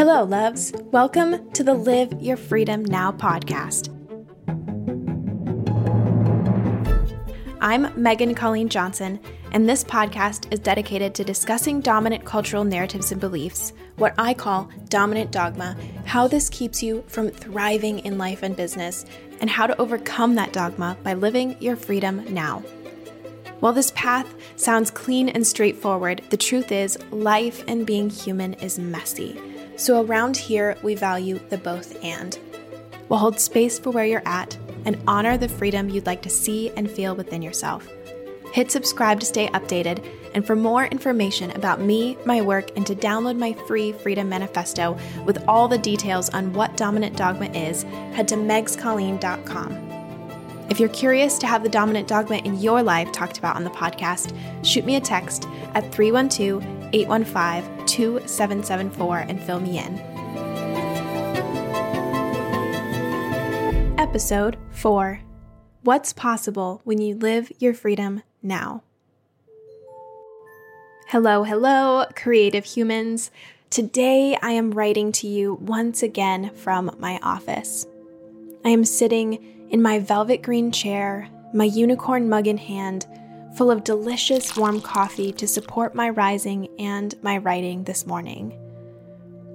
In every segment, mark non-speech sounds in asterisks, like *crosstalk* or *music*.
Hello, loves. Welcome to the Live Your Freedom Now podcast. I'm Megan Colleen Johnson, and this podcast is dedicated to discussing dominant cultural narratives and beliefs, what I call dominant dogma, how this keeps you from thriving in life and business, and how to overcome that dogma by living your freedom now. While this path sounds clean and straightforward, the truth is life and being human is messy. So around here, we value the both and. We'll hold space for where you're at and honor the freedom you'd like to see and feel within yourself. Hit subscribe to stay updated, and for more information about me, my work, and to download my free Freedom Manifesto with all the details on what Dominant Dogma is, head to megscolleen.com. If you're curious to have the dominant dogma in your life talked about on the podcast, shoot me a text at 312 815 2774 and fill me in. Episode 4 What's Possible When You Live Your Freedom Now? Hello, hello, creative humans. Today I am writing to you once again from my office. I am sitting in my velvet green chair, my unicorn mug in hand, full of delicious warm coffee to support my rising and my writing this morning.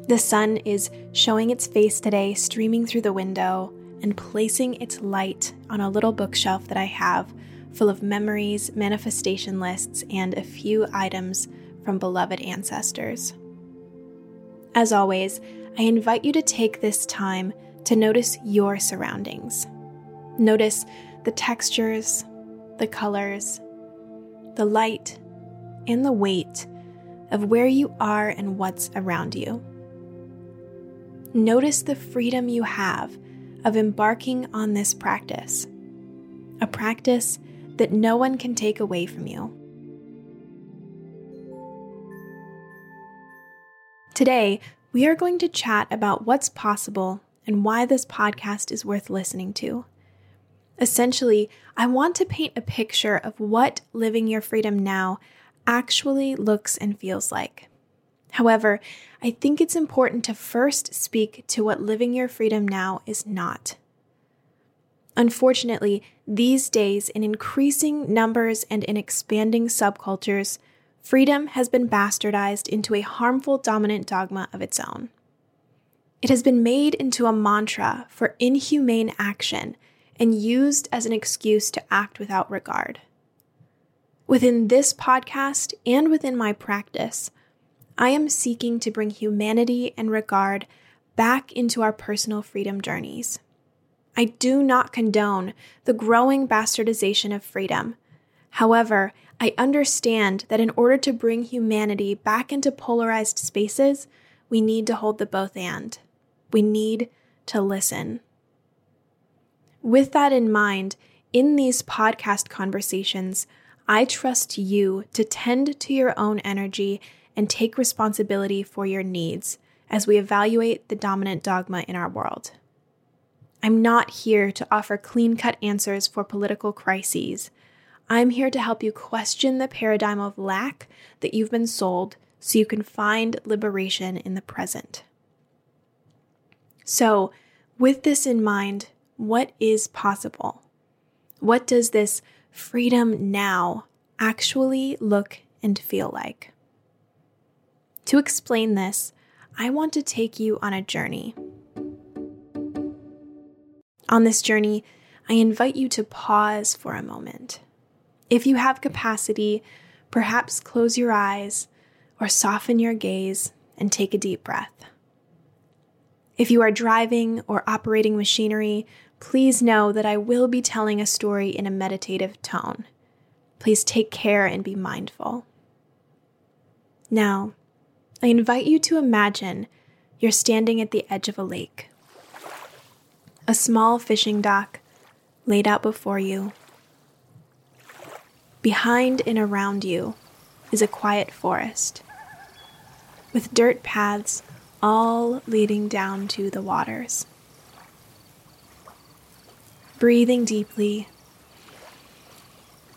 The sun is showing its face today, streaming through the window and placing its light on a little bookshelf that I have full of memories, manifestation lists, and a few items from beloved ancestors. As always, I invite you to take this time to notice your surroundings. Notice the textures, the colors, the light, and the weight of where you are and what's around you. Notice the freedom you have of embarking on this practice, a practice that no one can take away from you. Today, we are going to chat about what's possible and why this podcast is worth listening to. Essentially, I want to paint a picture of what living your freedom now actually looks and feels like. However, I think it's important to first speak to what living your freedom now is not. Unfortunately, these days, in increasing numbers and in expanding subcultures, freedom has been bastardized into a harmful dominant dogma of its own. It has been made into a mantra for inhumane action and used as an excuse to act without regard. Within this podcast and within my practice, I am seeking to bring humanity and regard back into our personal freedom journeys. I do not condone the growing bastardization of freedom. However, I understand that in order to bring humanity back into polarized spaces, we need to hold the both and. We need to listen. With that in mind, in these podcast conversations, I trust you to tend to your own energy and take responsibility for your needs as we evaluate the dominant dogma in our world. I'm not here to offer clean cut answers for political crises. I'm here to help you question the paradigm of lack that you've been sold so you can find liberation in the present. So, with this in mind, what is possible? What does this freedom now actually look and feel like? To explain this, I want to take you on a journey. On this journey, I invite you to pause for a moment. If you have capacity, perhaps close your eyes or soften your gaze and take a deep breath. If you are driving or operating machinery, please know that I will be telling a story in a meditative tone. Please take care and be mindful. Now, I invite you to imagine you're standing at the edge of a lake. A small fishing dock laid out before you. Behind and around you is a quiet forest with dirt paths all leading down to the waters. Breathing deeply,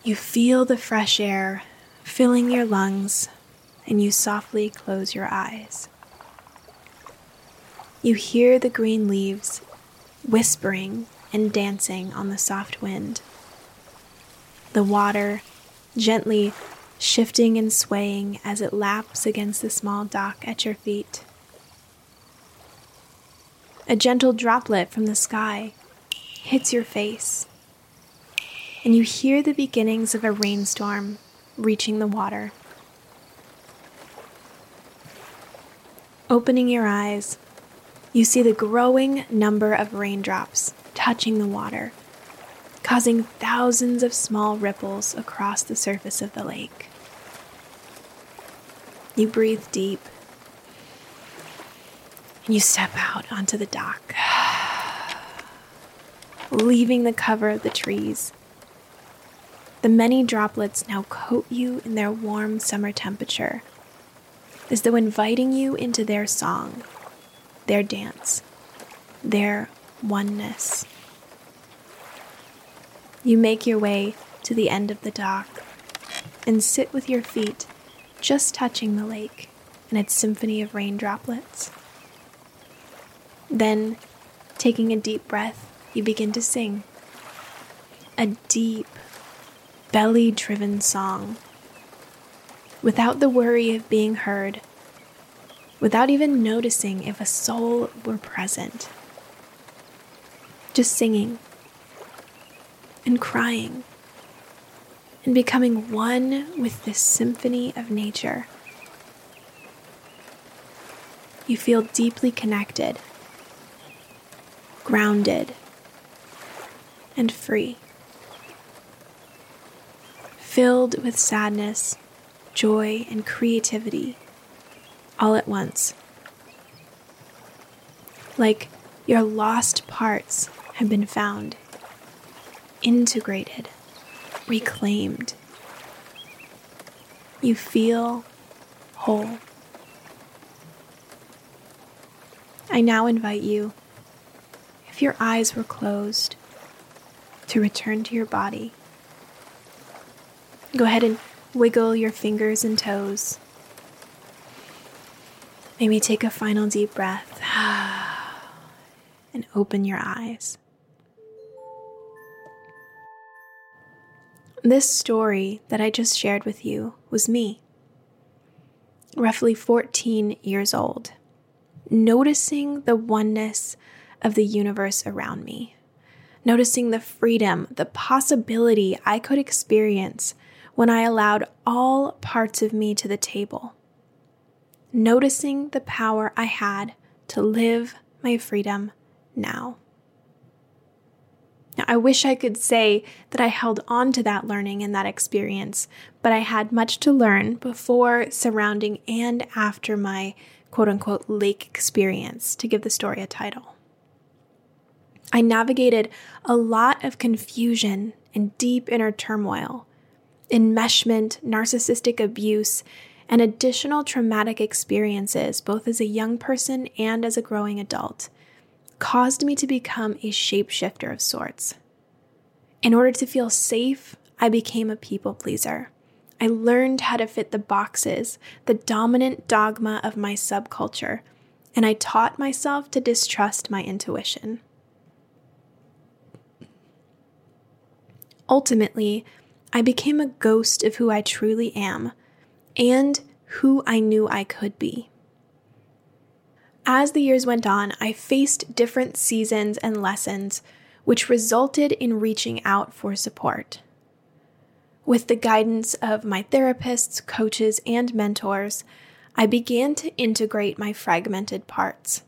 you feel the fresh air filling your lungs and you softly close your eyes. You hear the green leaves whispering and dancing on the soft wind. The water gently shifting and swaying as it laps against the small dock at your feet. A gentle droplet from the sky hits your face, and you hear the beginnings of a rainstorm reaching the water. Opening your eyes, you see the growing number of raindrops touching the water, causing thousands of small ripples across the surface of the lake. You breathe deep and you step out onto the dock, leaving the cover of the trees. The many droplets now coat you in their warm summer temperature, as though inviting you into their song their dance, their oneness. You make your way to the end of the dock and sit with your feet just touching the lake and its symphony of rain droplets. Then, taking a deep breath, you begin to sing. A deep, belly driven song. Without the worry of being heard, without even noticing if a soul were present. Just singing and crying and becoming one with this symphony of nature. You feel deeply connected, grounded, and free. Filled with sadness, joy, and creativity all at once. Like your lost parts have been found, integrated, reclaimed. You feel whole. I now invite you, if your eyes were closed, to return to your body. Go ahead and wiggle your fingers and toes. Maybe take a final deep breath *sighs* and open your eyes. This story that I just shared with you was me, roughly 14 years old, noticing the oneness of the universe around me, noticing the freedom, the possibility I could experience when I allowed all parts of me to the table noticing the power I had to live my freedom now. Now, I wish I could say that I held on to that learning and that experience, but I had much to learn before, surrounding, and after my quote unquote lake experience, to give the story a title. I navigated a lot of confusion and deep inner turmoil, enmeshment, narcissistic abuse, and additional traumatic experiences, both as a young person and as a growing adult, caused me to become a shapeshifter of sorts. In order to feel safe, I became a people pleaser. I learned how to fit the boxes, the dominant dogma of my subculture, and I taught myself to distrust my intuition. Ultimately, I became a ghost of who I truly am and who I knew I could be. As the years went on, I faced different seasons and lessons, which resulted in reaching out for support. With the guidance of my therapists, coaches, and mentors, I began to integrate my fragmented parts.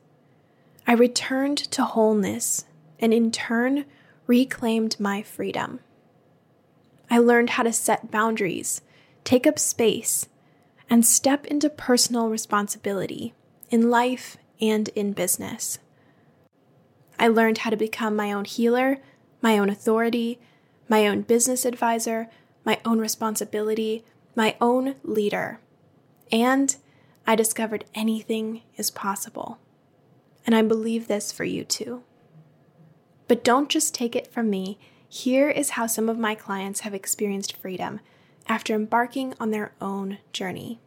I returned to wholeness and in turn reclaimed my freedom. I learned how to set boundaries, take up space, and step into personal responsibility in life and in business. I learned how to become my own healer, my own authority, my own business advisor, my own responsibility, my own leader. And I discovered anything is possible. And I believe this for you too. But don't just take it from me. Here is how some of my clients have experienced freedom after embarking on their own journey.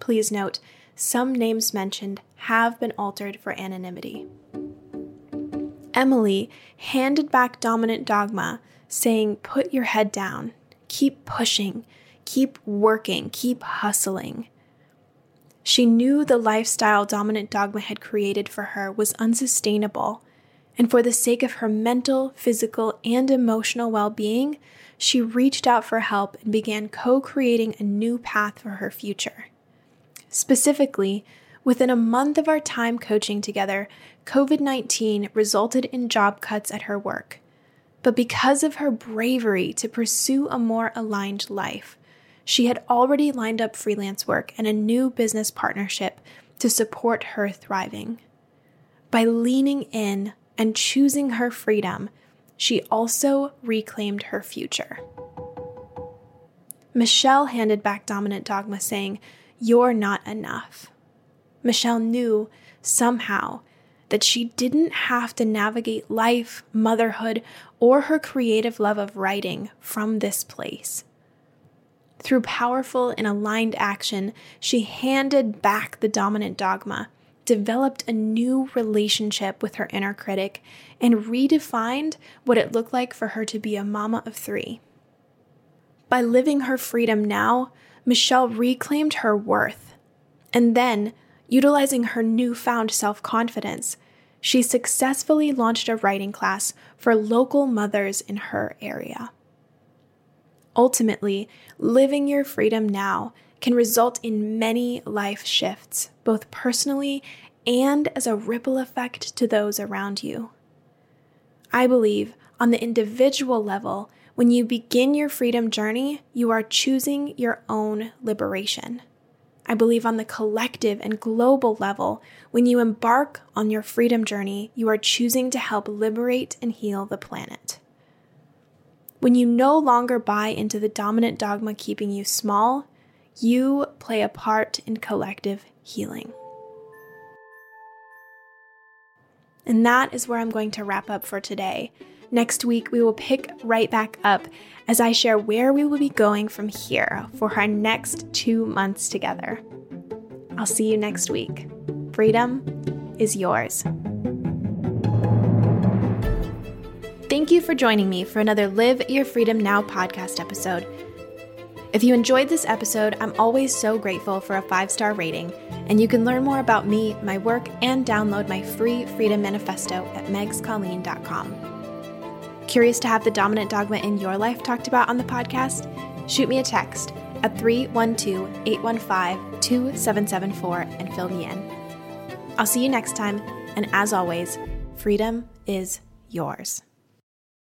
Please note, some names mentioned have been altered for anonymity. Emily handed back dominant dogma, saying, Put your head down, keep pushing, keep working, keep hustling. She knew the lifestyle dominant dogma had created for her was unsustainable, and for the sake of her mental, physical, and emotional well being, she reached out for help and began co creating a new path for her future. Specifically, within a month of our time coaching together, COVID 19 resulted in job cuts at her work. But because of her bravery to pursue a more aligned life, she had already lined up freelance work and a new business partnership to support her thriving. By leaning in and choosing her freedom, she also reclaimed her future. Michelle handed back dominant dogma, saying, You're not enough. Michelle knew somehow that she didn't have to navigate life, motherhood, or her creative love of writing from this place. Through powerful and aligned action, she handed back the dominant dogma, developed a new relationship with her inner critic, and redefined what it looked like for her to be a mama of three. By living her freedom now, Michelle reclaimed her worth. And then Utilizing her newfound self confidence, she successfully launched a writing class for local mothers in her area. Ultimately, living your freedom now can result in many life shifts, both personally and as a ripple effect to those around you. I believe on the individual level, when you begin your freedom journey, you are choosing your own liberation. I believe on the collective and global level, when you embark on your freedom journey, you are choosing to help liberate and heal the planet. When you no longer buy into the dominant dogma keeping you small, you play a part in collective healing. And that is where I'm going to wrap up for today. Next week, we will pick right back up as I share where we will be going from here for our next two months together. I'll see you next week. Freedom is yours. Thank you for joining me for another Live Your Freedom Now podcast episode. If you enjoyed this episode, I'm always so grateful for a five star rating, and you can learn more about me, my work, and download my free Freedom Manifesto at megscolleen.com. Curious to have the dominant dogma in your life talked about on the podcast? Shoot me a text at 312 815 2774 and fill me in. I'll see you next time, and as always, freedom is yours.